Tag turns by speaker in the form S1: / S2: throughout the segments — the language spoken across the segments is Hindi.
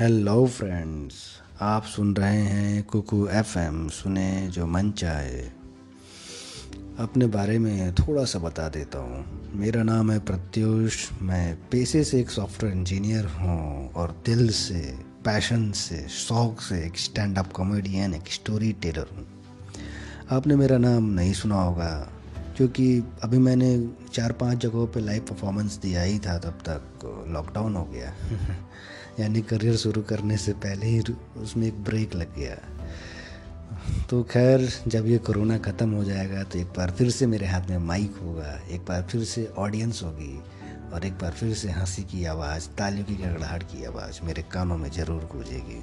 S1: हेलो फ्रेंड्स आप सुन रहे हैं कुकू एफएम सुने जो मन चाहे। अपने बारे में थोड़ा सा बता देता हूँ। मेरा नाम है प्रत्युष। मैं पेशे से एक सॉफ्टवेयर इंजीनियर हूँ और दिल से पैशन से, शौक से एक स्टैंड अप कॉमेडियन एक स्टोरी टेलर हूँ। आपने मेरा नाम नहीं सुना होगा, क्योंकि अभी मैंने चार पाँच जगहों पे लाइव परफॉर्मेंस दिया ही था तब तक। लॉकडाउन हो गया। यानी करियर शुरू करने से पहले ही उसमें एक ब्रेक लग गया। तो खैर, जब ये कोरोना ख़त्म हो जाएगा तो एक बार फिर से मेरे हाथ में माइक होगा, एक बार फिर से ऑडियंस होगी और एक बार फिर से हँसी की आवाज़, तालियों की गड़गड़ाहट की आवाज़ मेरे कानों में ज़रूर गूंजेगी।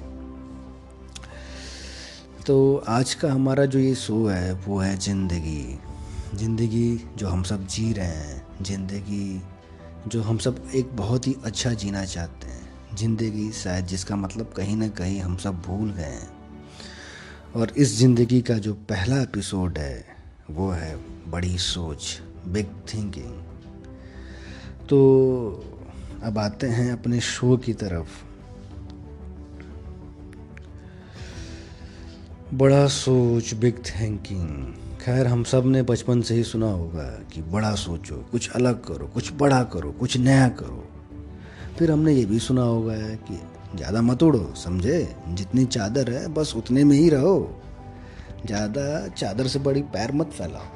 S1: तो आज का हमारा जो ये शो है, वो है ज़िंदगी। ज़िंदगी जो हम सब जी रहे हैं, ज़िंदगी जो हम सब एक बहुत ही अच्छा जीना चाहते हैं। ज़िंदगी शायद जिसका मतलब कहीं ना कहीं हम सब भूल गए हैं। और इस ज़िंदगी का जो पहला एपिसोड है, वो है बड़ी सोच बिग थिंकिंग तो अब आते हैं अपने शो की तरफ़। बड़ा सोच बिग थिंकिंग खैर, हम सबने बचपन से ही सुना होगा कि बड़ा सोचो, कुछ अलग करो, कुछ बड़ा करो, कुछ नया करो। फिर हमने ये भी सुना होगा कि ज़्यादा मत उड़ो, समझे? जितनी चादर है, बस उतने में ही रहो। ज़्यादा चादर से बड़ी पैर मत फैलाओ।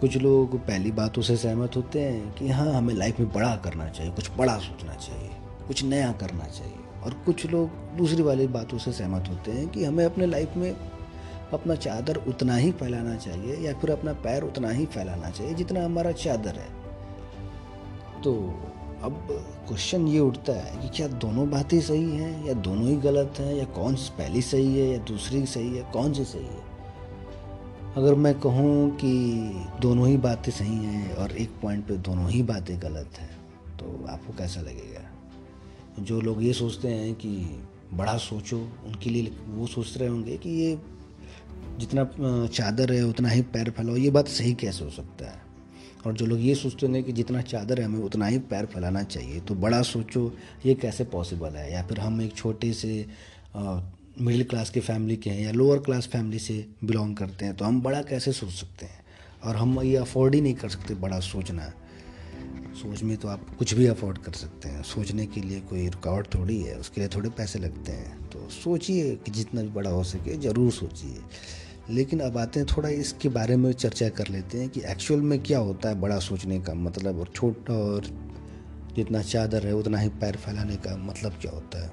S1: कुछ लोग पहली बातों से सहमत होते हैं कि हाँ हमें लाइफ में बड़ा करना चाहिए, कुछ बड़ा सोचना चाहिए, कुछ नया करना चाहिए। और कुछ लोग दूसरी वाली बातों से सहमत होते हैं कि हमें अपने लाइफ में अपना चादर उतना ही फैलाना चाहिए या फिर अपना पैर उतना ही फैलाना चाहिए जितना हमारा चादर है। तो अब क्वेश्चन ये उठता है कि क्या दोनों बातें सही हैं, या दोनों ही गलत हैं, या कौन सी पहली सही है, या दूसरी सही है, कौन सी सही है? अगर मैं कहूँ कि दोनों ही बातें सही हैं और एक पॉइंट पे दोनों ही बातें गलत हैं तो आपको कैसा लगेगा? जो लोग ये सोचते हैं कि बड़ा सोचो, उनके लिए वो सोच रहे होंगे कि ये जितना चादर है, उतना ही पैर फैलाओ, ये बात सही कैसे हो सकता है? और जो लोग ये सोचते हैं कि जितना चादर है हमें उतना ही पैर फैलाना चाहिए तो बड़ा सोचो ये कैसे पॉसिबल है? या फिर हम एक छोटे से मिडिल क्लास के फैमिली के हैं या लोअर क्लास फैमिली से बिलोंग करते हैं तो हम बड़ा कैसे सोच सकते हैं? और हम ये अफोर्ड ही नहीं कर सकते बड़ा सोचना। सोच में तो आप कुछ भी अफोर्ड कर सकते हैं। सोचने के लिए कोई रुकावट थोड़ी है, उसके लिए थोड़े पैसे लगते हैं। तो सोचिए कि जितना भी बड़ा हो सके, ज़रूर सोचिए। लेकिन अब आते हैं, थोड़ा इसके बारे में चर्चा कर लेते हैं कि एक्चुअल में क्या होता है बड़ा सोचने का मतलब और छोटा और जितना चादर है, उतना ही पैर फैलाने का मतलब क्या होता है?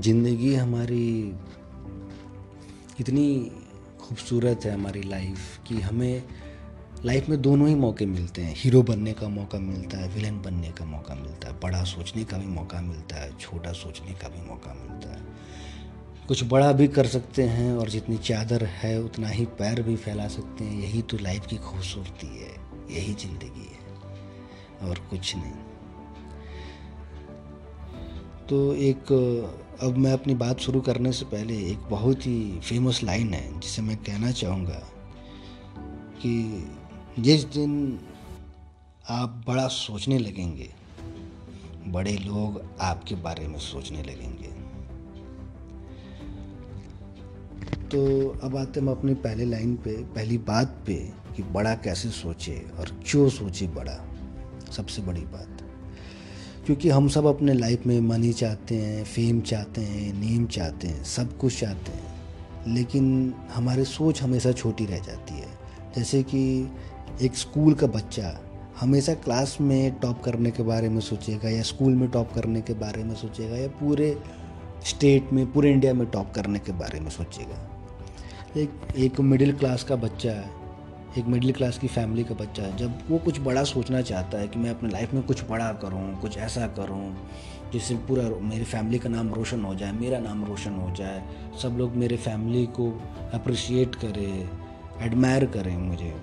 S1: ज़िंदगी हमारी इतनी खूबसूरत है हमारी लाइफ कि हमें लाइफ में दोनों ही मौके मिलते हैं। हीरो बनने का मौका मिलता है विलन बनने का मौका मिलता है, बड़ा सोचने का भी मौका मिलता है, छोटा सोचने का भी मौका मिलता है। कुछ बड़ा भी कर सकते हैं और जितनी चादर है, उतना ही पैर भी फैला सकते हैं। यही तो लाइफ की खूबसूरती है, यही ज़िंदगी है, और कुछ नहीं। तो एक, अब मैं अपनी बात शुरू करने से पहले एक बहुत ही फ़ेमस लाइन है, जिसे मैं कहना चाहूँगा कि जिस दिन आप बड़ा सोचने लगेंगे, बड़े लोग आपके बारे में सोचने लगेंगे। तो अब आते हम अपनी पहले लाइन पे, पहली बात पे कि बड़ा कैसे सोचे और क्यों सोचे बड़ा? सबसे बड़ी बात। क्योंकि हम सब अपने लाइफ में मनी चाहते हैं फेम चाहते हैं नेम चाहते हैं, सब कुछ चाहते हैं। लेकिन हमारी सोच हमेशा छोटी रह जाती है। जैसे कि एक स्कूल का बच्चा हमेशा क्लास में टॉप करने के बारे में सोचेगा या स्कूल में टॉप करने के बारे में सोचेगा या पूरे स्टेट में, पूरे इंडिया में टॉप करने के बारे में सोचेगा। एक एक मिडिल क्लास का बच्चा है, एक मिडिल क्लास की फैमिली का बच्चा है, जब वो कुछ बड़ा सोचना चाहता है कि मैं अपने लाइफ में कुछ बड़ा करूँ, कुछ ऐसा करूँ, जिससे पूरा मेरी फैमिली का नाम रोशन हो जाए, मेरा नाम रोशन हो जाए, सब लोग मेरे फैमिली को अप्रिशिएट करें एडमायर करें मुझे।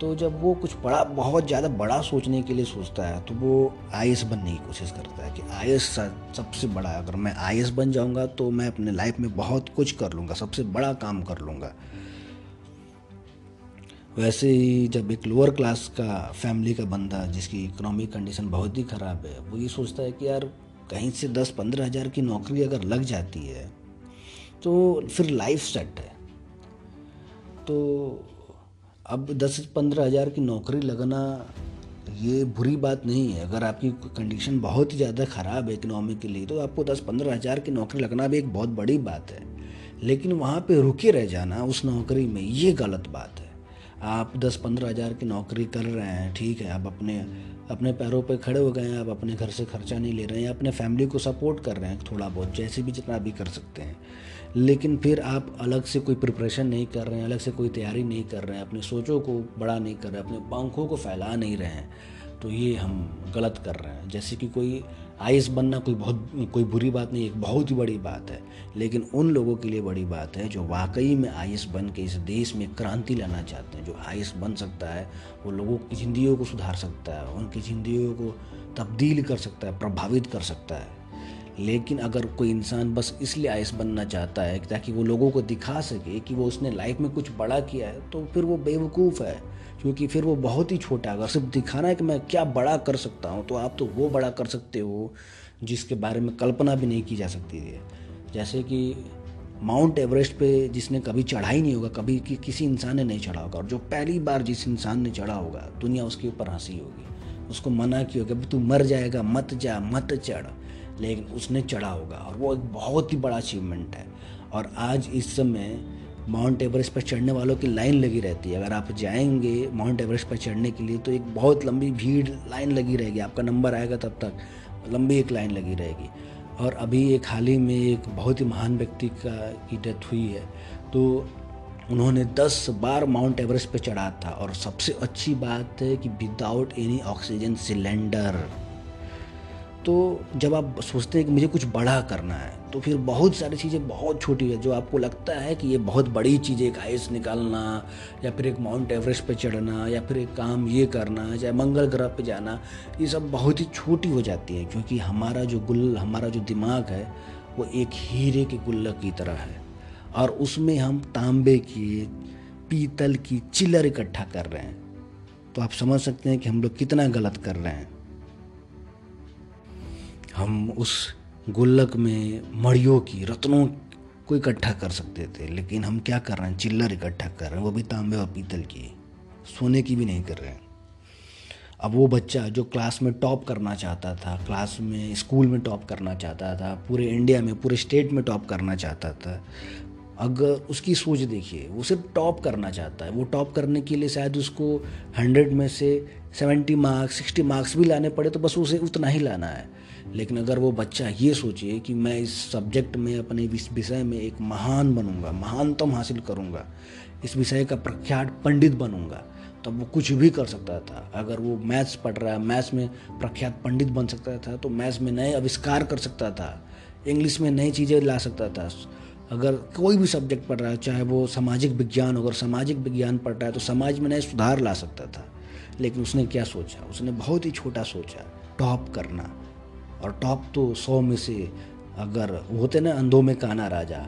S1: तो जब वो कुछ बड़ा, बहुत ज़्यादा बड़ा सोचने के लिए सोचता है तो वो आई बनने की कोशिश करता है कि आई सबसे बड़ा, अगर मैं आई बन जाऊँगा तो मैं अपने लाइफ में बहुत कुछ कर लूँगा, सबसे बड़ा काम कर लूँगा। वैसे ही जब एक लोअर क्लास का फैमिली का बंदा, जिसकी इकोनॉमिक कंडीशन बहुत ही ख़राब है, वो ये सोचता है कि यार, कहीं से दस पंद्रह हज़ार की नौकरी अगर लग जाती है तो फिर लाइफ सेट है। तो अब दस पंद्रह हज़ार की नौकरी लगना ये बुरी बात नहीं है। अगर आपकी कंडीशन बहुत ही ज़्यादा ख़राब है इकनॉमी के लिए तो आपको दस पंद्रह हज़ार की नौकरी लगना भी एक बहुत बड़ी बात है। लेकिन वहाँ पे रुके रह जाना उस नौकरी में, ये गलत बात है। आप दस पंद्रह हज़ार की नौकरी कर रहे हैं, ठीक है, आप अपने अपने पैरों पे खड़े हो गए हैं, आप अपने घर से खर्चा नहीं ले रहे हैं अपने फैमिली को सपोर्ट कर रहे हैं थोड़ा बहुत, जैसे भी जितना भी कर सकते हैं। लेकिन फिर आप अलग से कोई प्रिपरेशन नहीं कर रहे हैं, अलग से कोई तैयारी नहीं कर रहे हैं, अपने सोचों को बड़ा नहीं कर रहे हैं, अपने पंखों को फैला नहीं रहे हैं तो ये हम गलत कर रहे हैं। जैसे कि कोई आईएस बनना कोई बहुत, कोई बुरी बात नहीं, एक बहुत ही बड़ी बात है, लेकिन उन लोगों के लिए बड़ी बात है जो वाकई में आई बन के इस देश में क्रांति लाना चाहते हैं। जो आई बन सकता है, वो लोगों की ज़िंदगियों को सुधार सकता है, उनकी ज़िंदगियों को तब्दील कर सकता है, प्रभावित कर सकता है। लेकिन अगर कोई इंसान बस इसलिए आइस बनना चाहता है ताकि वो लोगों को दिखा सके कि वो उसने लाइफ में कुछ बड़ा किया है तो फिर वो बेवकूफ़ है। क्योंकि फिर वो बहुत ही छोटा है। अगर सिर्फ़ दिखाना है कि मैं क्या बड़ा कर सकता हूँ तो आप तो वो बड़ा कर सकते हो जिसके बारे में कल्पना भी नहीं की जा सकती है। जैसे कि माउंट एवरेस्ट पे जिसने कभी चढ़ा ही नहीं होगा, कभी कि, किसी इंसान ने नहीं चढ़ा होगा, और जो पहली बार जिस इंसान ने चढ़ा होगा, दुनिया उसके ऊपर हँसी होगी। उसको मना की होगा तू मर जाएगा, मत जा, मत चढ़। लेकिन उसने चढ़ा होगा और वो एक बहुत ही बड़ा अचीवमेंट है। और आज इस समय माउंट एवरेस्ट पर चढ़ने वालों की लाइन लगी रहती है। अगर आप जाएँगे माउंट एवरेस्ट पर चढ़ने के लिए तो एक बहुत लंबी भीड़ लाइन लगी रहेगी। आपका नंबर आएगा तब तक, लंबी एक लाइन लगी रहेगी। और अभी एक हाल ही में एक बहुत ही महान व्यक्ति का, की डेथ हुई है। तो उन्होंने 10 बार माउंट एवरेस्ट पे चढ़ा था और सबसे अच्छी बात है कि विदाउट एनी ऑक्सीजन सिलेंडर तो जब आप सोचते हैं कि मुझे कुछ बड़ा करना है तो फिर बहुत सारी चीज़ें बहुत छोटी है जो आपको लगता है कि ये बहुत बड़ी चीज़ एक आइस निकालना, या फिर एक माउंट एवरेस्ट पे चढ़ना, या फिर एक काम ये करना, चाहे मंगल ग्रह पे जाना, ये सब बहुत ही छोटी हो जाती है, क्योंकि हमारा जो गुल, हमारा जो दिमाग है, वो एक हीरे के गुल्लक की तरह है। और उसमें हम तांबे की, पीतल की चिल्लर इकट्ठा कर रहे हैं। तो आप समझ सकते हैं कि हम लोग कितना गलत कर रहे हैं। हम उस गुल्लक में मड़ियों की, रत्नों को इकट्ठा कर सकते थे, लेकिन हम क्या कर रहे हैं? चिल्लर इकट्ठा कर रहे हैं, वो भी तांबे और पीतल की। सोने की भी नहीं कर रहे हैं। अब वो बच्चा जो क्लास में टॉप करना चाहता था, क्लास में, स्कूल में टॉप करना चाहता था, पूरे इंडिया में, पूरे स्टेट में टॉप करना चाहता था अगर उसकी सोच देखिए, वो सिर्फ़ टॉप करना चाहता है। वो टॉप करने के लिए शायद उसको हंड्रेड में से सेवेंटी मार्क्स, सिक्सटी मार्क्स भी लाने पड़े तो बस उसे उतना ही लाना है। लेकिन अगर वो बच्चा ये सोचे कि मैं इस सब्जेक्ट में, अपने इस विषय में एक महान बनूँगा महानतम हासिल करूँगा, इस विषय का प्रख्यात पंडित बनूँगा, तब तो वो कुछ भी कर सकता था। अगर वो मैथ्स पढ़ रहा है, मैथ्स में प्रख्यात पंडित बन सकता था तो मैथ्स में नए आविष्कार कर सकता था, इंग्लिश में नई चीज़ें ला सकता था अगर कोई भी सब्जेक्ट पढ़ रहा है, चाहे वो सामाजिक विज्ञान हो, अगर सामाजिक विज्ञान पढ़ रहा है तो समाज में नए सुधार ला सकता था। लेकिन उसने क्या सोचा? उसने बहुत ही छोटा सोचा टॉप करना। और टॉप तो सौ में से अगर होते ना, अंधों में काना राजा।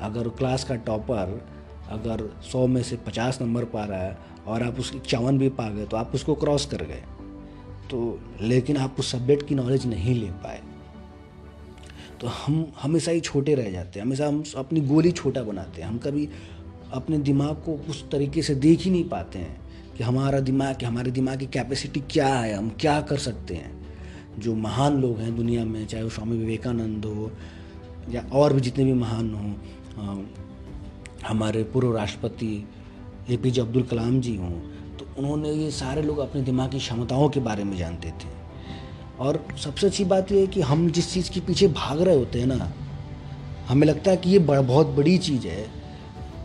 S1: अगर क्लास का टॉपर अगर सौ में से पचास नंबर पा रहा है, और आप उसकी इक्यावन भी पा गए तो आप उसको क्रॉस कर गए। तो लेकिन आप उस सब्जेक्ट की नॉलेज नहीं ले पाए। तो हम, हमेशा ही छोटे रह जाते हैं। हमेशा हम अपनी गोली छोटा बनाते हैं। हम कभी अपने दिमाग को उस तरीके से देख ही नहीं पाते हैं कि हमारा दिमाग हमारे दिमाग की कैपेसिटी क्या है, हम क्या कर सकते हैं। जो महान लोग हैं दुनिया में, चाहे वो स्वामी विवेकानंद हो या और भी जितने भी महान हों हमारे पूर्व राष्ट्रपति ए पी जे अब्दुल कलाम जी हों तो उन्होंने ये सारे लोग अपने दिमाग की क्षमताओं के बारे में जानते थे। और सबसे अच्छी बात यह है कि हम जिस चीज़ के पीछे भाग रहे होते हैं ना, हमें लगता है कि ये बहुत बड़ी चीज़ है।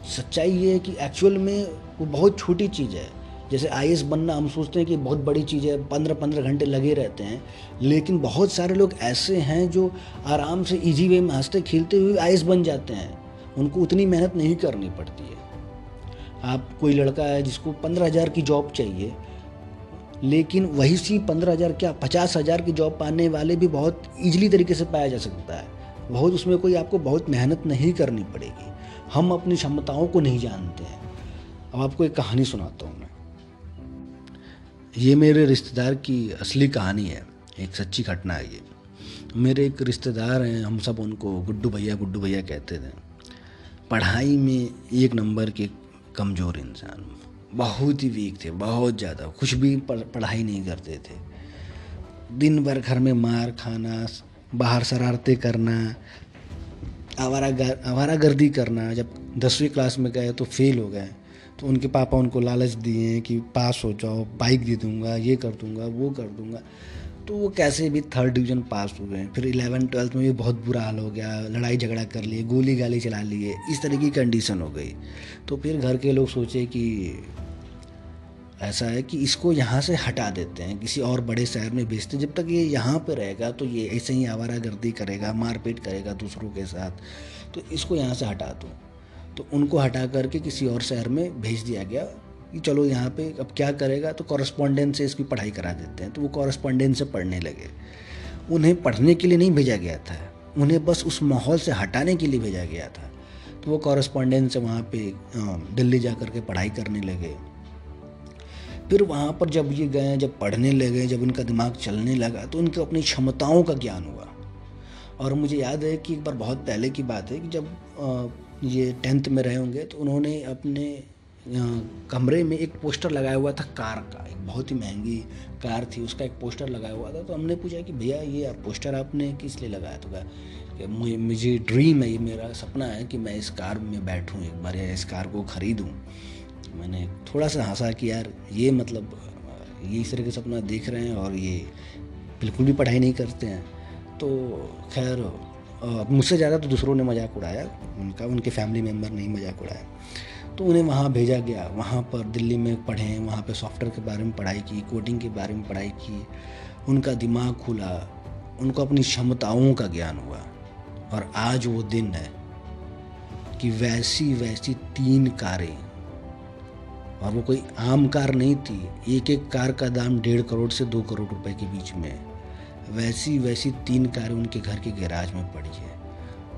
S1: सच्चाई ये है कि एक्चुअल में वो बहुत छोटी चीज़ है। जैसे आईएस बनना हम सोचते हैं कि बहुत बड़ी चीज़ है पंद्रह पंद्रह घंटे लगे रहते हैं। लेकिन बहुत सारे लोग ऐसे हैं जो आराम से इजी वे में हँसते, खेलते हुए आई बन जाते हैं। उनको उतनी मेहनत नहीं करनी पड़ती है। आप कोई लड़का है जिसको पंद्रह हज़ार की जॉब चाहिए लेकिन वही सी पंद्रह हज़ार क्या, पचास हज़ार की जॉब पाने वाले भी बहुत ईजिली तरीके से पाया जा सकता है। बहुत उसमें कोई आपको बहुत मेहनत नहीं करनी पड़ेगी। हम अपनी क्षमताओं को नहीं जानते हैं। अब आपको एक कहानी सुनाता हूँ मैं। ये मेरे रिश्तेदार की असली कहानी है। एक सच्ची घटना है ये। मेरे एक रिश्तेदार हैं, हम सब उनको गुड्डू भैया गुड्डू भैया कहते थे। पढ़ाई में एक नंबर के कमज़ोर इंसान। बहुत ही वीक थे, बहुत ज़्यादा। कुछ भी पढ़ाई नहीं करते थे। दिन भर घर में मार खाना, बाहर शरारतें करना, आवारा गर आवारा गर्दी करना। जब दसवीं क्लास में गए तो फेल हो गए। तो उनके पापा उनको लालच दिए कि, पास हो जाओ बाइक दे दूँगा, ये कर दूँगा, वो कर दूँगा। तो वो कैसे भी थर्ड डिवीज़न पास हो गए फिर इलेवन ट्वेल्थ में भी बहुत बुरा हाल हो गया, लड़ाई झगड़ा कर लिए, गोली गाली चला लिए, इस तरह की कंडीशन हो गई। तो फिर घर के लोग सोचे कि ऐसा है कि इसको यहाँ से हटा देते हैं, किसी और बड़े शहर में भेजते जब तक ये यहाँ पर रहेगा तो ये ऐसे ही आवारा गर्दी करेगा, मारपीट करेगा दूसरों के साथ तो इसको यहाँ से हटा दो। तो उनको हटा करके किसी और शहर में भेज दिया गया। कि चलो यहाँ पे अब क्या करेगा तो कॉरस्पॉन्डेंस से इसकी पढ़ाई करा देते हैं। तो वो कॉरस्पॉन्डेंस से पढ़ने लगे। उन्हें पढ़ने के लिए नहीं भेजा गया था। उन्हें बस उस माहौल से हटाने के लिए भेजा गया था। तो वो कॉरस्पॉन्डेंस से वहाँ पे दिल्ली जा कर के पढ़ाई करने लगे। फिर वहाँ पर जब ये गए, जब पढ़ने लगे, जब उनका दिमाग चलने लगा तो उनको अपनी क्षमताओं का ज्ञान हुआ। और मुझे याद है कि एक बार बहुत पहले की बात है कि जब ये टेंथ में रहे होंगे तो उन्होंने अपने कमरे में एक पोस्टर लगाया हुआ था कार का, एक बहुत ही महँगी कार थी, उसका एक पोस्टर लगाया हुआ था तो हमने पूछा कि भैया ये पोस्टर आपने किस लिए लगाया? तो कि मुझे मुझे ड्रीम है, ये मेरा सपना है कि मैं इस कार में बैठूं एक बार या इस कार को ख़रीदूं। मैंने थोड़ा सा हंसा कि यार ये मतलब ये इस तरह का सपना देख रहे हैं और ये बिल्कुल भी पढ़ाई नहीं करते हैं। तो खैर मुझसे ज़्यादा तो दूसरों ने मज़ाक उड़ाया, उनका, उनके फैमिली मेंबर नहीं मज़ाक उड़ाया। तो उन्हें वहाँ भेजा गया। वहाँ पर दिल्ली में पढ़े, वहाँ पर सॉफ्टवेयर के बारे में पढ़ाई की, कोडिंग के बारे में पढ़ाई की। उनका दिमाग खुला, उनको अपनी क्षमताओं का ज्ञान हुआ। और आज वो दिन है कि वैसी वैसी तीन कारें, और वो कोई आम कार नहीं थी एक एक कार का दाम डेढ़ करोड़ से दो करोड़ रुपए के बीच में वैसी वैसी तीन कारें उनके घर के गैराज में पड़ी है।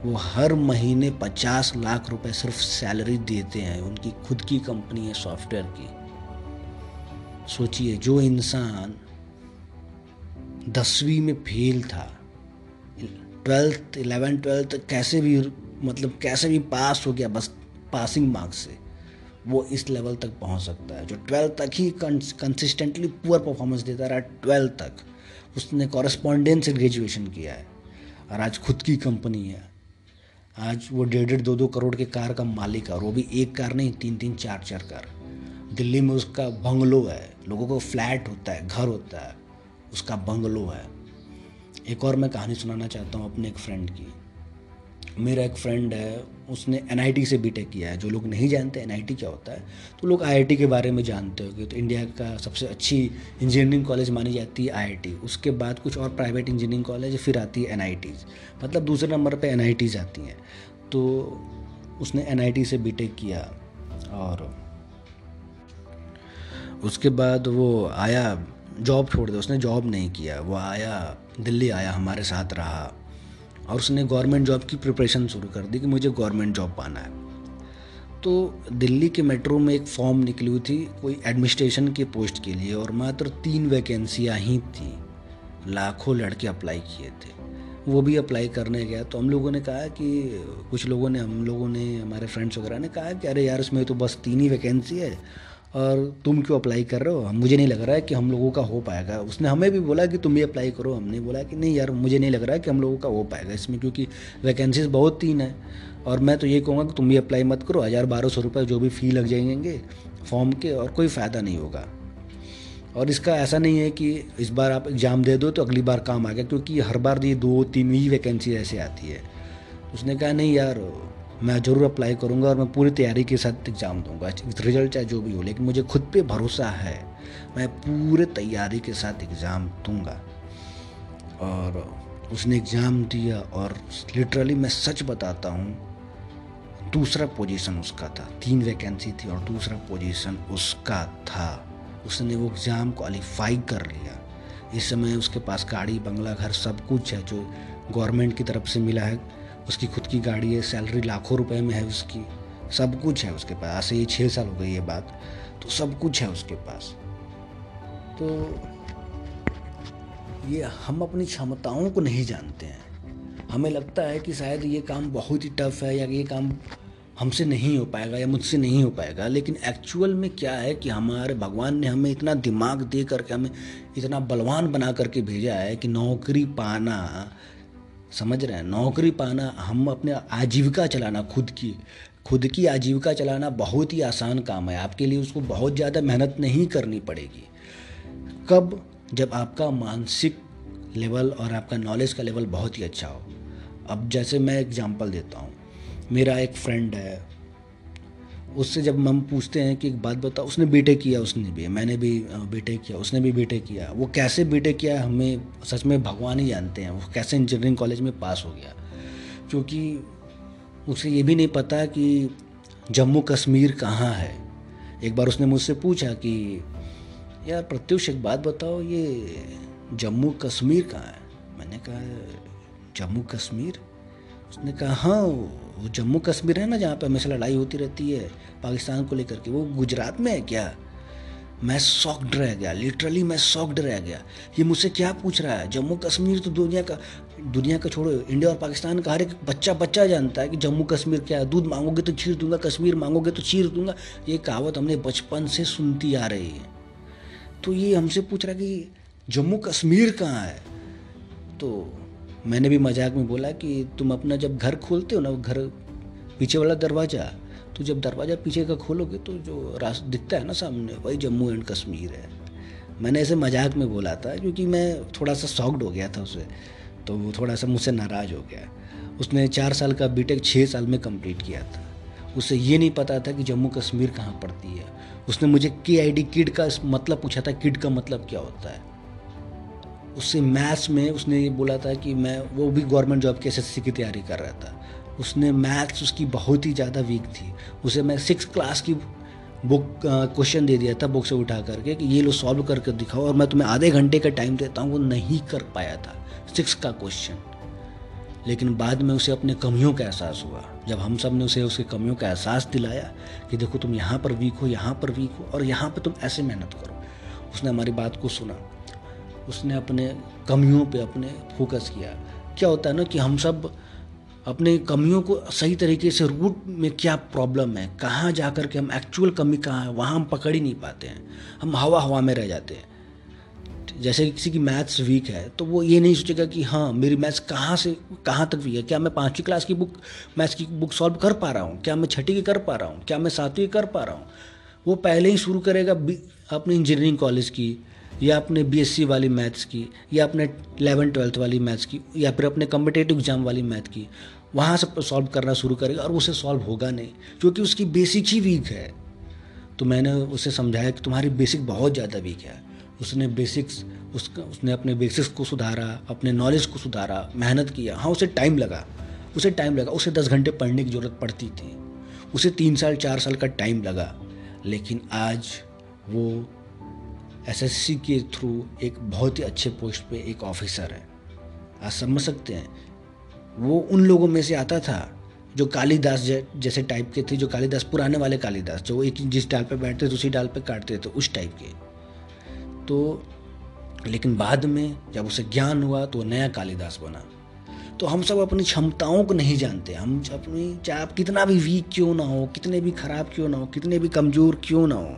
S1: वो हर महीने पचास लाख रुपए सिर्फ़ सैलरी देते हैं। उनकी खुद की कंपनी है सॉफ्टवेयर की। सोचिए, जो इंसान दसवीं में फेल था, ट्वेल्थ, इलेवन, ट्वेल्थ, कैसे भी मतलब कैसे भी पास हो गया, बस पासिंग मार्क्स से, वो इस लेवल तक पहुँच सकता है। जो ट्वेल्थ तक ही कंसिस्टेंटली पुअर परफॉर्मेंस देता रहा, ट्वेल्थ तक, उसने कॉरस्पॉन्डेंस से ग्रेजुएशन किया है। और आज खुद की कंपनी है। आज वो डेढ़ डेढ़ दो दो करोड़ के कार का मालिक है और वो भी एक कार नहीं तीन तीन चार चार कार। दिल्ली में उसका बंगलो है, लोगों को फ्लैट होता है, घर होता है, उसका बंगलो है। एक और मैं कहानी सुनाना चाहता हूँ अपने एक फ्रेंड की। मेरा एक फ्रेंड है, उसने एनआईटी से बीटेक किया है। जो लोग नहीं जानते एनआईटी क्या होता है तो लोग आईआईटी के बारे में जानते हो तो इंडिया का सबसे अच्छी इंजीनियरिंग कॉलेज मानी जाती है आईआईटी उसके बाद कुछ और प्राइवेट इंजीनियरिंग कॉलेज फिर आती है एनआईटी मतलब दूसरे नंबर पर एन आती हैं। तो उसने एनआईटी से बीटेक किया और उसके बाद वो आया जॉब छोड़ दिया। उसने जॉब नहीं किया। वो आया, दिल्ली आया, हमारे साथ रहा। और उसने गवर्नमेंट जॉब की प्रिपरेशन शुरू कर दी कि मुझे गवर्नमेंट जॉब पाना है। तो दिल्ली के मेट्रो में एक फॉर्म निकली हुई थी कोई एडमिनिस्ट्रेशन के पोस्ट के लिए और मात्र तीन वैकेंसियाँ ही थी। लाखों लड़के अप्लाई किए थे। वो भी अप्लाई करने गया। तो हम लोगों ने कहा कि, कुछ लोगों ने, हम लोगों ने, हमारे फ्रेंड्स वगैरह ने कहा कि, अरे यार, इसमें तो बस तीन ही वैकेंसी है। और तुम क्यों अप्लाई कर रहे हो? मुझे नहीं लग रहा है कि हम लोगों का हो पाएगा। उसने हमें भी बोला कि तुम भी अप्लाई करो। हमने बोला कि नहीं यार, मुझे नहीं लग रहा है कि हम लोगों का हो पाएगा इसमें, क्योंकि वैकेंसीज बहुत तीन है। और मैं तो ये कहूँगा कि तुम भी अप्लाई मत करो। हज़ार बारह सौ रुपये जो भी फ़ी लग जाएँगे फॉर्म के, और कोई फ़ायदा नहीं होगा। और इसका ऐसा नहीं है कि इस बार आप एग्ज़ाम दे दो तो अगली बार काम आ गया, क्योंकि हर बार ये दो तीन ही वैकेंसी ऐसे आती है। उसने कहा, नहीं यार मैं ज़रूर अप्लाई करूँगा और मैं पूरी तैयारी के साथ एग्ज़ाम दूँगा। रिज़ल्ट चाहे जो भी हो, लेकिन मुझे खुद पे भरोसा है, मैं पूरे तैयारी के साथ एग्ज़ाम दूँगा। और उसने एग्ज़ाम दिया और लिटरली मैं सच बताता हूँ, दूसरा पोजीशन उसका था, तीन वैकेंसी थी और दूसरा पोजीशन उसका था। उसने वो एग्ज़ाम क्वालिफाई कर लिया। इस समय उसके पास गाड़ी, बंगला, घर सब कुछ है जो गवर्नमेंट की तरफ़ से मिला है। उसकी खुद की गाड़ी है सैलरी लाखों रुपए में है उसकी। सब कुछ है उसके पास। ऐसे ये छः साल हो गई ये बात। तो सब कुछ है उसके पास। तो ये हम अपनी क्षमताओं को नहीं जानते हैं। हमें लगता है कि शायद ये काम बहुत ही टफ है या ये काम हमसे नहीं हो पाएगा या मुझसे नहीं हो पाएगा। लेकिन एक्चुअल में क्या है कि हमारे, भगवान ने हमें इतना दिमाग दे करके हमें इतना बलवान बना करके भेजा है कि नौकरी पाना समझ रहे हैं? नौकरी पाना, हम अपने आजीविका चलाना, खुद की खुद की आजीविका चलाना बहुत ही आसान काम है। आपके लिए उसको बहुत ज़्यादा मेहनत नहीं करनी पड़ेगी। कब? जब आपका मानसिक लेवल और आपका नॉलेज का लेवल बहुत ही अच्छा हो। अब जैसे मैं एग्जांपल देता हूँ। मेरा एक फ्रेंड है उससे जब हम पूछते हैं कि एक बात बताओ, उसने बीटेक किया, उसने भी, मैंने भी बीटेक किया, उसने भी बीटेक किया, वो कैसे बीटेक किया हमें सच में भगवान ही जानते हैं, वो कैसे इंजीनियरिंग कॉलेज में पास हो गया। क्योंकि उसे ये भी नहीं पता कि जम्मू कश्मीर कहाँ है। एक बार उसने मुझसे पूछा कि, यार, प्रत्युष एक बात बताओ, ये जम्मू कश्मीर कहाँ है? मैंने कहा, जम्मू कश्मीर? उसने कहा हाँ वो जम्मू कश्मीर है ना जहाँ पे हमेशा लड़ाई होती रहती है, पाकिस्तान को लेकर के। वो गुजरात में है क्या? मैं सॉक्ड रह गया, लिटरली मैं सॉक्ड रह गया। ये मुझसे क्या पूछ रहा है? जम्मू कश्मीर तो दुनिया का दुनिया का छोड़ो, इंडिया और पाकिस्तान का हर एक बच्चा बच्चा जानता है कि जम्मू कश्मीर क्या है। दूध मांगोगे तो चीर दूँगा, कश्मीर मांगोगे तो चीर दूँगा। ये कहावत हमने बचपन से सुनती आ रही है। तो ये हमसे पूछ रहा है कि जम्मू कश्मीर कहाँ है? तो मैंने भी मज़ाक में बोला कि तुम अपना जब घर खोलते हो ना घर पीछे वाला दरवाज़ा तो जब दरवाज़ा पीछे का खोलोगे तो जो रास्ता दिखता है ना सामने, वही जम्मू एंड कश्मीर है। मैंने ऐसे मज़ाक में बोला था क्योंकि मैं थोड़ा सा सॉक्ड हो गया था उसे तो वो थोड़ा सा मुझसे नाराज़ हो गया। उसने चार साल का बीटेक छः साल में कंप्लीट किया था। उसे ये नहीं पता था कि जम्मू कश्मीर कहाँ पड़ती है। उसने मुझे के आई डी किड का मतलब पूछा था किड का मतलब क्या होता है। उससे मैथ्स में उसने ये बोला था कि मैं, वो भी गवर्नमेंट जॉब के एसएससी की तैयारी कर रहा था। उसने मैथ्स उसकी बहुत ही ज़्यादा वीक थी। उसे मैं सिक्स क्लास की बुक क्वेश्चन दे दिया था बुक से उठा करके कि ये लो सॉल्व करके दिखाओ और मैं तुम्हें आधे घंटे का टाइम देता हूँ, वो नहीं कर पाया था सिक्स का क्वेश्चन लेकिन बाद में उसे अपने कमियों का एहसास हुआ। जब हम सबने उसे, उसकी कमियों का एहसास दिलाया कि देखो तुम यहाँ पर वीक हो, यहाँ पर वीक हो और यहाँ पर तुम ऐसे मेहनत करो। उसने हमारी बात को सुना। उसने अपने कमियों पे अपने फोकस किया। क्या होता है ना कि हम सब अपने कमियों को सही तरीके से रूट में क्या प्रॉब्लम है? कहाँ जा कर के हम एक्चुअल कमी कहाँ है? वहाँ हम पकड़ ही नहीं पाते हैं। हम हवा हवा में रह जाते हैं। जैसे किसी की मैथ्स वीक है तो वो ये नहीं सोचेगा कि हाँ मेरी मैथ्स कहाँ से, कहाँ तक वीक है? क्या मैं पाँचवीं क्लास की बुक मैथ्स की बुक सॉल्व कर पा रहा हूँ? क्या मैं छठी की कर पा रहा हूँ? क्या मैं सातवीं कर पा रहा हूँ? वो पहले ही शुरू करेगा अपने इंजीनियरिंग कॉलेज की। या अपने बीएससी वाली मैथ्स की, या अपने इलेवन ट्वेल्थ वाली मैथ्स की, या फिर अपने कम्पिटेटिव एग्ज़ाम वाली मैथ की, वहाँ से सॉल्व करना शुरू करेगा और उसे सॉल्व होगा नहीं, क्योंकि उसकी बेसिक ही वीक है। तो मैंने उसे समझाया कि तुम्हारी बेसिक बहुत ज़्यादा वीक है। उसने बेसिक्स उसका, उसने अपने बेसिक्स को सुधारा, अपने नॉलेज को सुधारा, मेहनत किया। हाँ उसे टाइम लगा। उसे टाइम लगा। उसे दस घंटे पढ़ने की ज़रूरत पड़ती थी। उसे तीन साल, चार साल का टाइम लगा। लेकिन आज वो एसएससी के थ्रू एक बहुत ही अच्छे पोस्ट पे एक ऑफिसर है। आप समझ सकते हैं। वो उन लोगों में से आता था जो कालिदास जैसे टाइप के थे, जो कालिदास, पुराने वाले कालिदास, जो एक जिस डाल पे बैठते थे, उसी डाल पे काटते थे, उस टाइप के। तो लेकिन बाद में जब उसे ज्ञान हुआ तो वो नया कालिदास बना। तो हम सब अपनी क्षमताओं को नहीं जानते। हम अपनी चाहे आप कितना भी वीक क्यों ना हो, कितने भी खराब क्यों ना हो, कितने भी कमज़ोर क्यों ना हो,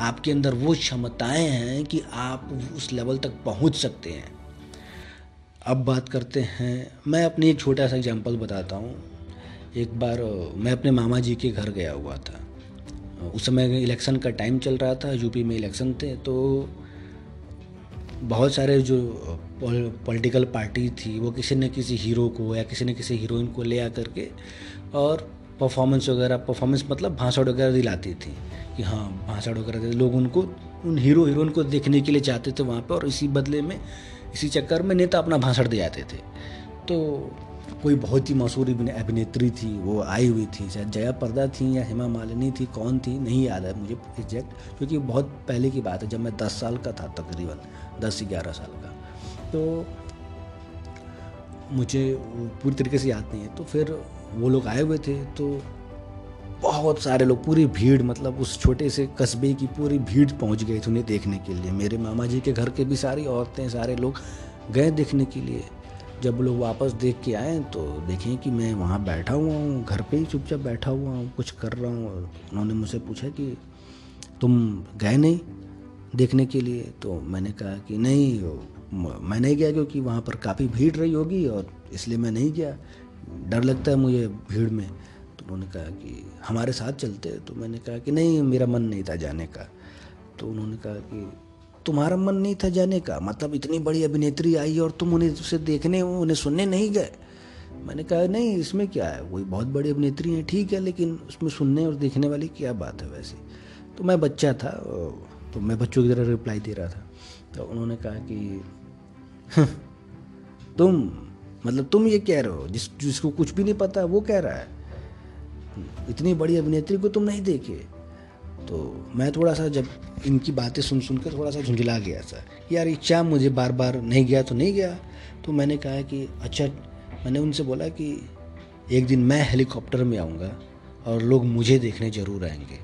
S1: आपके अंदर वो क्षमताएँ हैं कि आप उस लेवल तक पहुँच सकते हैं। अब बात करते हैं, मैं अपनी एक छोटा सा एग्जांपल बताता हूँ। एक बार मैं अपने मामा जी के घर गया हुआ था। उस समय इलेक्शन का टाइम चल रहा था यूपी में इलेक्शन थे तो बहुत सारे जो पॉलिटिकल पार्टी थी, वो किसी न किसी हीरो को या किसी न किसी हीरोइन को ले आकर के और परफॉर्मेंस वगैरह परफॉर्मेंस मतलब भाषण वगैरह दिलाती थी कि हाँ भाषण वगैरह लोग उनको, उन हीरो, हीरोइन को देखने के लिए चाहते थे वहाँ पर और इसी बदले में, इसी चक्कर में नेता अपना भाषण दे जाते थे। तो कोई बहुत ही मशहूर अभिनेत्री थी, वो आई हुई थी शायद जया पर्दा थी या हेमा मालिनी थी, कौन थी, नहीं याद है मुझे एग्जैक्ट, क्योंकि बहुत पहले की बात है, जब मैं दस साल का था तकरीबन। दस ग्यारह साल का। तो मुझे पूरी तरीके से याद नहीं है। तो फिर वो लोग आए हुए थे तो बहुत सारे लोग, पूरी भीड़ मतलब उस छोटे से कस्बे की पूरी भीड़ पहुँच गई थी उन्हें देखने के लिए। मेरे मामा जी के घर के भी सारी औरतें, सारे लोग गए देखने के लिए। जब लोग वापस देख के आए तो देखें कि मैं वहाँ बैठा हुआ हूँ, घर पे ही चुपचाप बैठा हुआ हूँ, कुछ कर रहा हूँ। उन्होंने मुझसे पूछा कि तुम गए नहीं? देखने के लिए तो मैंने कहा कि नहीं, मैं नहीं गया क्योंकि वहाँ पर काफ़ी भीड़ रही होगी और इसलिए मैं नहीं गया। डर लगता है मुझे भीड़ में। तो उन्होंने कहा कि हमारे साथ चलते तो मैंने कहा कि नहीं, मेरा मन नहीं था जाने का। तो उन्होंने कहा कि तुम्हारा मन नहीं था जाने का? मतलब इतनी बड़ी अभिनेत्री आई और तुम उन्हें उसे देखने, उन्हें सुनने नहीं गए? मैंने कहा, नहीं, इसमें क्या है? वही बहुत बड़ी अभिनेत्री हैं, ठीक है, लेकिन उसमें सुनने और देखने वाली क्या बात है वैसे? तो मैं बच्चा था तो मैं बच्चों की तरह रिप्लाई दे रहा था। तो उन्होंने कहा कि तुम मतलब तुम ये कह रहे हो, जिस, जिसको कुछ भी नहीं पता, वो कह रहा है। इतनी बड़ी अभिनेत्री को तुम नहीं देखे। तो मैं थोड़ा सा जब इनकी बातें सुन सुन कर थोड़ा सा झुंझला गया था यार इच्छा मुझे बार बार नहीं गया तो नहीं गया। तो मैंने कहा कि अच्छा। मैंने उनसे बोला कि, एक दिन मैं हेलीकॉप्टर में आऊँगा और लोग मुझे देखने ज़रूर आएँगे।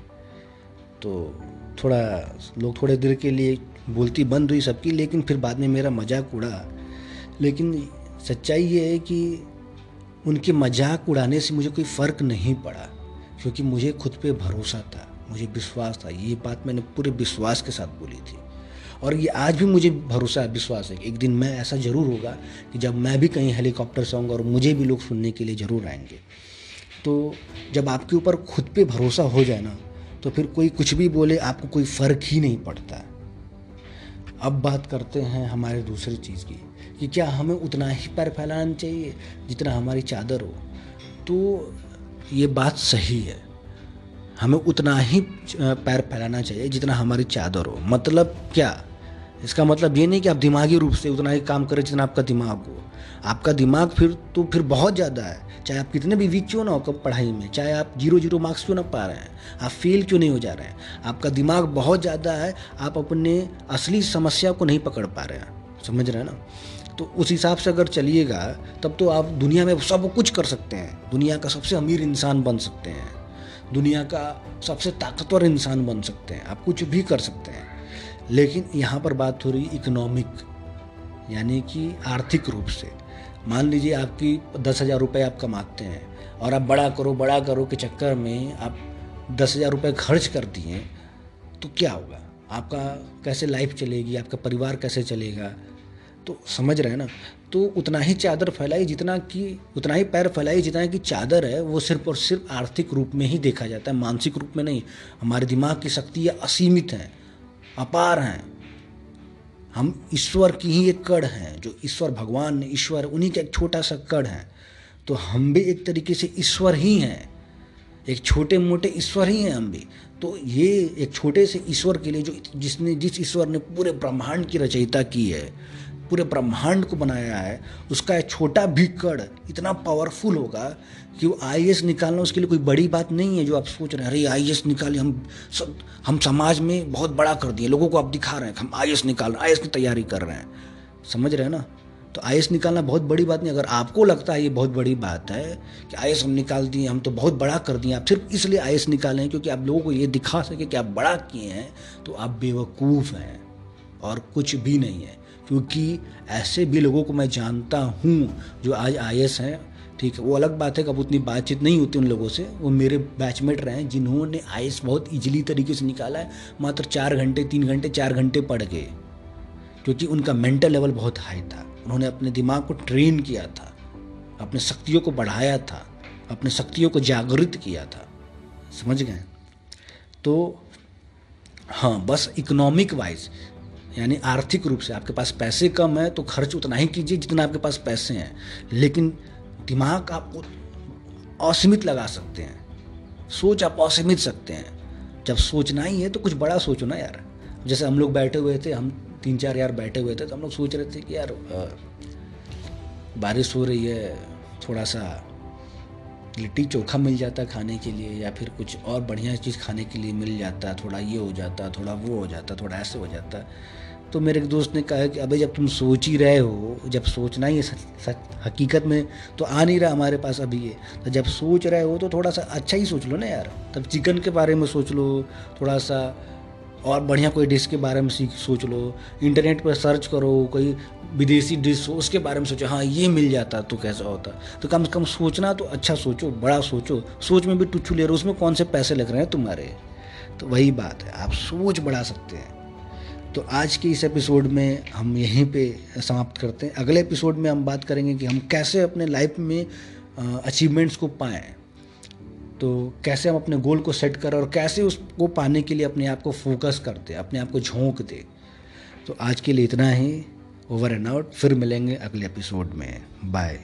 S1: तो थोड़ा, लोग थोड़े देर के लिए बोलती बंद हुई सबकी, लेकिन फिर बाद में मेरा मज़ाक उड़ा। लेकिन सच्चाई ये है कि उनके मज़ाक उड़ाने से मुझे कोई फ़र्क नहीं पड़ा, क्योंकि मुझे खुद पे भरोसा था, मुझे विश्वास था। ये बात मैंने पूरे विश्वास के साथ बोली थी। और ये आज भी मुझे भरोसा है विश्वास है कि एक दिन मैं ऐसा ज़रूर होगा कि जब मैं भी कहीं हेलीकॉप्टर से आऊँगा और मुझे भी लोग सुनने के लिए ज़रूर आएँगे। तो जब आपके ऊपर खुद पे भरोसा हो जाए ना तो फिर कोई कुछ भी बोले, आपको कोई फ़र्क ही नहीं पड़ता। अब बात करते हैं हमारे दूसरी चीज़ की, कि क्या हमें उतना ही पैर फैलाना चाहिए जितना हमारी चादर हो? तो ये बात सही है। हमें उतना ही पैर फैलाना चाहिए जितना हमारी चादर हो। मतलब क्या? इसका मतलब ये नहीं कि आप दिमागी रूप से उतना ही काम करें जितना आपका दिमाग हो। आपका दिमाग फिर तो फिर बहुत ज़्यादा है। चाहे आप कितने भी वीक क्यों ना हो कब पढ़ाई में, चाहे आप ज़ीरो ज़ीरो मार्क्स क्यों ना पा रहे हैं, आप फेल क्यों नहीं हो जा रहे हैं। आपका दिमाग बहुत ज़्यादा है, आप अपने असली समस्या को नहीं पकड़ पा रहे हैं। समझ रहे हैं ना? तो उस हिसाब से अगर चलिएगा, तब तो आप दुनिया में सब कुछ कर सकते हैं। दुनिया का सबसे अमीर इंसान बन सकते हैं। दुनिया का सबसे ताकतवर इंसान बन सकते हैं। आप कुछ भी कर सकते हैं। लेकिन यहाँ पर बात हो रही इकोनॉमिक यानी कि आर्थिक रूप से। मान लीजिए आपकी दस हज़ार रुपये आप कमाते हैं और आप बड़ा करो बड़ा करो के चक्कर में आप दस हज़ार रुपये खर्च कर दिए तो क्या होगा? आपका कैसे लाइफ चलेगी? आपका परिवार कैसे चलेगा? तो समझ रहे हैं ना? तो उतना ही चादर फैलाई जितना कि, उतना ही पैर फैलाई जितना कि चादर है, वो सिर्फ़ और सिर्फ़ आर्थिक रूप में ही देखा जाता है, मानसिक रूप में नहीं। हमारे दिमाग की शक्तियाँ असीमित हैं। अपार हैं। हम ईश्वर की ही एक कड़ हैं, जो ईश्वर भगवान ने, ईश्वर उन्हीं का एक छोटा सा कड़ है। तो हम भी एक तरीके से ईश्वर ही हैं। एक छोटे मोटे ईश्वर ही हैं हम भी। तो ये एक छोटे से ईश्वर के लिए जो जिसने, जिस ईश्वर ने पूरे ब्रह्मांड की रचयिता की है पूरे ब्रह्मांड को बनाया है, उसका एक छोटा भी कड़ इतना पावरफुल होगा कि वो आई निकालना उसके लिए कोई बड़ी बात नहीं है जो आप सोच रहे हैं, अरे आई एस निकाले, हम सब, हम समाज में बहुत बड़ा कर दिए लोगों को आप दिखा रहे हैं हम आई एस निकाल रहे हैं आई की तैयारी कर रहे हैं। समझ रहे हैं ना? तो आई निकालना बहुत बड़ी बात नहीं, अगर आपको लगता है ये बहुत बड़ी बात है कि आई हम निकाल दिए, हम तो बहुत बड़ा कर दिए, आप सिर्फ़ इसलिए आई निकालें क्योंकि आप लोगों को ये दिखा सके कि आप बड़ा किए हैं तो आप बेवकूफ़ हैं और कुछ भी नहीं है। क्योंकि ऐसे भी लोगों को मैं जानता हूँ जो आज आई हैं, ठीक है, वो अलग बात है कब उतनी बातचीत नहीं होती उन लोगों से। वो मेरे बैचमेट रहे हैं, जिन्होंने आई बहुत ईजिली तरीके से निकाला है, मात्र चार घंटे, तीन घंटे, चार घंटे पढ़ गए। क्योंकि उनका मेंटल लेवल बहुत हाई था। उन्होंने अपने दिमाग को ट्रेन किया था, अपने शक्तियों को बढ़ाया था, अपने शक्तियों को जागृत किया था। समझ गए? तो हाँ बस इकोनॉमिक वाइज यानी आर्थिक रूप से आपके पास पैसे कम है तो खर्च उतना ही कीजिए जितना आपके पास पैसे हैं। लेकिन दिमाग आप असीमित लगा सकते हैं। सोच आप असीमित सकते हैं। जब सोचना ही है तो कुछ बड़ा सोचो ना यार। जैसे हम लोग बैठे हुए थे, हम तीन चार यार बैठे हुए थे तो हम लोग सोच रहे थे कि यार बारिश हो रही है थोड़ा सा लिट्टी चोखा मिल जाता खाने के लिए, या फिर कुछ और बढ़िया चीज़ खाने के लिए मिल जाता, थोड़ा ये हो जाता, थोड़ा वो हो जाता, थोड़ा ऐसे हो जाता। तो मेरे एक दोस्त ने कहा कि अबे जब तुम सोच ही रहे हो, जब सोचना ही सच, हकीकत में तो आ नहीं रहा हमारे पास अभी ये। तो जब सोच रहे हो तो थोड़ा सा अच्छा ही सोच लो ना यार। तब चिकन के बारे में सोच लो, थोड़ा सा और बढ़िया कोई डिश के बारे में सीख, सोच लो। इंटरनेट पर सर्च करो, कोई विदेशी डिश हो, उसके बारे में सोचो हाँ ये मिल जाता तो कैसा होता। तो कम से कम सोचना तो अच्छा सोचो, बड़ा सोचो। सोच में भी टुच्चू ले रहे हो, उसमें कौन से पैसे लग रहे हैं तुम्हारे? तो वही बात है, आप सोच बढ़ा सकते हैं। तो आज के इस एपिसोड में हम यहीं पे समाप्त करते हैं। अगले एपिसोड में हम बात करेंगे कि हम कैसे अपने लाइफ में अचीवमेंट्स को पाएँ। तो कैसे हम अपने गोल को सेट करें और कैसे उसको पाने के लिए अपने आप को फोकस कर दें अपने आप को झोंक दें तो आज के लिए इतना ही। ओवर एंड आउट फिर मिलेंगे अगले एपिसोड में। बाय